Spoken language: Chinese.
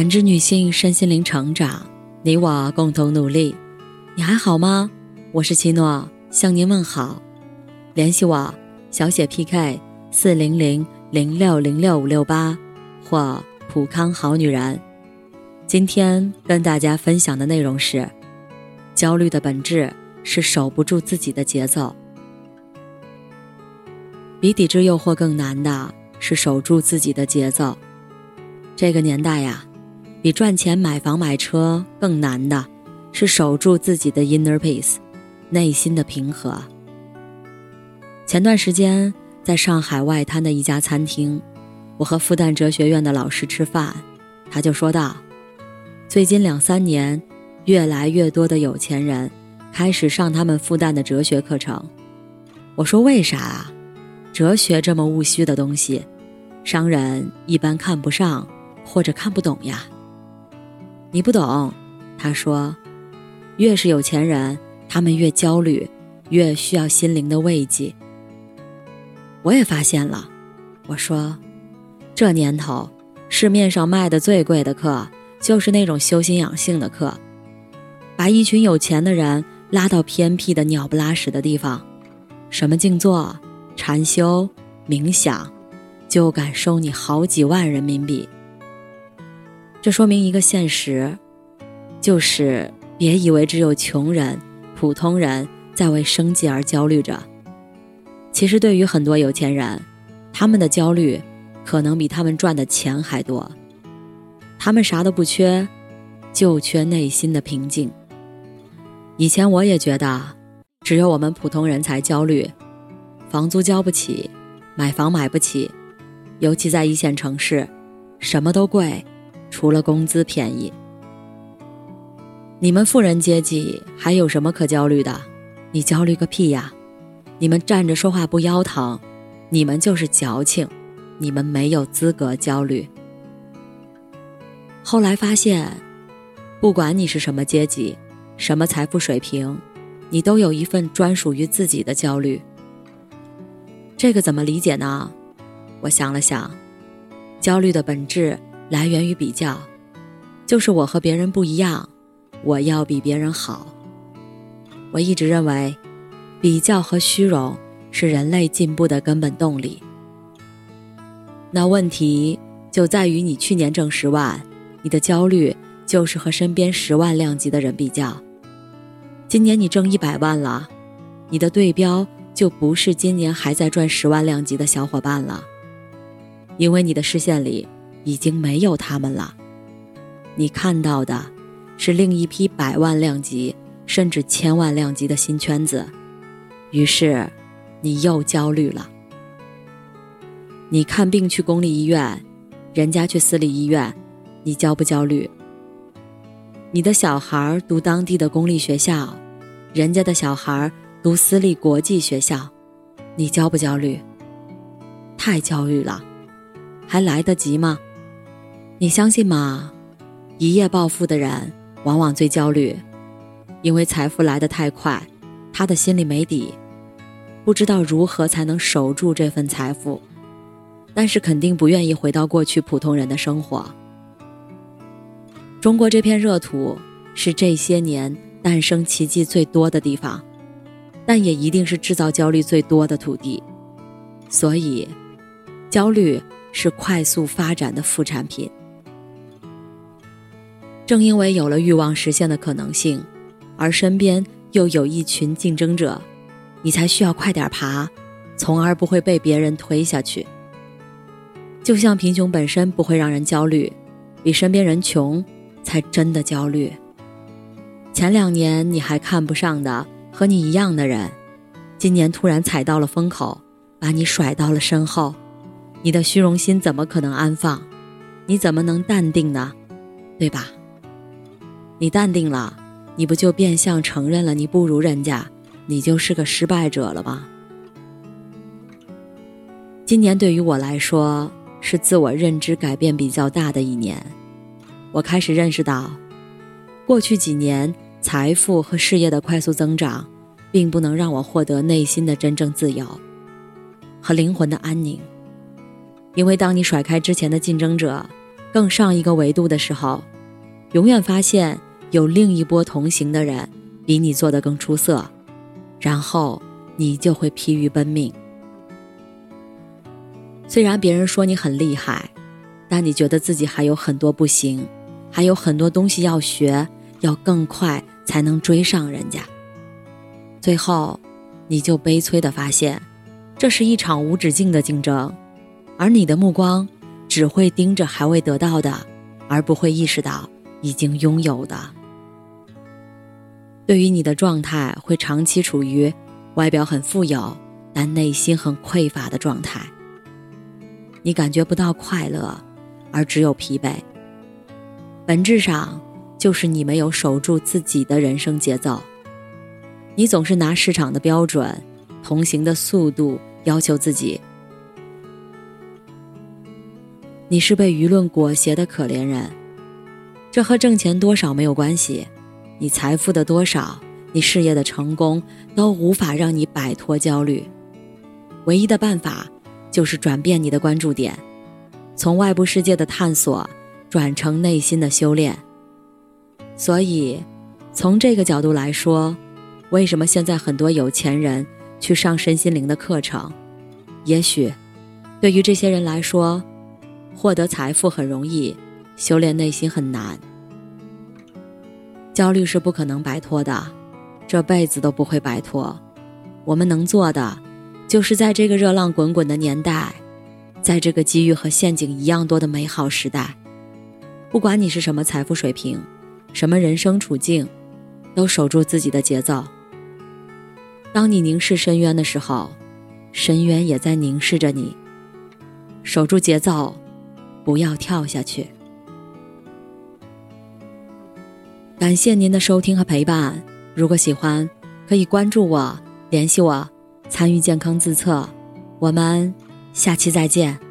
感知女性身心灵成长，你我共同努力。你还好吗？我是七诺，向您问好。联系我，小写 PK 四零零零六零六五六八或普康好女人。今天跟大家分享的内容是：焦虑的本质是守不住自己的节奏。比抵制诱惑更难的是守住自己的节奏。这个年代呀，比赚钱买房买车更难的是守住自己的 inner peace，内心的平和。前段时间在上海外滩的一家餐厅，我和复旦哲学院的老师吃饭，他就说道：“最近两三年，越来越多的有钱人开始上他们复旦的哲学课程。”我说：“为啥啊？”哲学这么务虚的东西，商人一般看不上或者看不懂呀。你不懂，他说，越是有钱人，他们越焦虑，越需要心灵的慰藉。我也发现了，我说，这年头市面上卖的最贵的课，就是那种修心养性的课，把一群有钱的人拉到偏僻的鸟不拉屎的地方，什么静坐。禅修、冥想，就敢收你好几万人民币。这说明一个现实，就是别以为只有穷人、普通人在为生计而焦虑着。其实，对于很多有钱人，他们的焦虑可能比他们赚的钱还多。他们啥都不缺，就缺内心的平静。以前我也觉得，只有我们普通人才焦虑。房租交不起，买房买不起，尤其在一线城市，什么都贵，除了工资便宜。你们富人阶级还有什么可焦虑的？你焦虑个屁呀！你们站着说话不腰疼，你们就是矫情，你们没有资格焦虑。后来发现，不管你是什么阶级，什么财富水平，你都有一份专属于自己的焦虑。这个怎么理解呢？我想了想，焦虑的本质来源于比较，就是我和别人不一样，我要比别人好。我一直认为，比较和虚荣是人类进步的根本动力。那问题就在于你去年挣十万，你的焦虑就是和身边十万量级的人比较；今年你挣一百万了，你的对标。就不是今年还在赚十万量级的小伙伴了，因为你的视线里已经没有他们了。你看到的是另一批百万量级甚至千万量级的新圈子，于是你又焦虑了。你看病去公立医院，人家去私立医院，你焦不焦虑？你的小孩读当地的公立学校，人家的小孩。读私立国际学校，你焦不焦虑？太焦虑了，还来得及吗？你相信吗？一夜暴富的人往往最焦虑，因为财富来得太快，他的心里没底，不知道如何才能守住这份财富，但是肯定不愿意回到过去普通人的生活。中国这片热土是这些年诞生奇迹最多的地方。但也一定是制造焦虑最多的土地，所以，焦虑是快速发展的副产品。正因为有了欲望实现的可能性，而身边又有一群竞争者，你才需要快点爬，从而不会被别人推下去。就像贫穷本身不会让人焦虑，比身边人穷才真的焦虑。前两年你还看不上的。和你一样的人，今年突然踩到了风口，把你甩到了身后，你的虚荣心怎么可能安放？你怎么能淡定呢？对吧？你淡定了，你不就变相承认了你不如人家，你就是个失败者了吗？今年对于我来说是自我认知改变比较大的一年，我开始认识到，过去几年。财富和事业的快速增长，并不能让我获得内心的真正自由和灵魂的安宁。因为当你甩开之前的竞争者，更上一个维度的时候，永远发现有另一波同行的人比你做得更出色，然后你就会疲于奔命。虽然别人说你很厉害，但你觉得自己还有很多不行，还有很多东西要学，要更快才能追上人家。最后，你就悲催的发现，这是一场无止境的竞争，而你的目光只会盯着还未得到的，而不会意识到已经拥有的。对于你的状态，会长期处于外表很富有，但内心很匮乏的状态。你感觉不到快乐，而只有疲惫。本质上就是你没有守住自己的人生节奏。你总是拿市场的标准、同行的速度要求自己。你是被舆论裹挟的可怜人，这和挣钱多少没有关系。你财富的多少，你事业的成功，都无法让你摆脱焦虑。唯一的办法。就是转变你的关注点，从外部世界的探索转成内心的修炼。所以，从这个角度来说，为什么现在很多有钱人去上身心灵的课程？也许，对于这些人来说，获得财富很容易，修炼内心很难。焦虑是不可能摆脱的，这辈子都不会摆脱。我们能做的。就是在这个热浪滚滚的年代，在这个机遇和陷阱一样多的美好时代，不管你是什么财富水平，什么人生处境，都守住自己的节奏。当你凝视深渊的时候，深渊也在凝视着你。守住节奏，不要跳下去。感谢您的收听和陪伴。如果喜欢，可以关注我，联系我。参与健康自测，我们下期再见。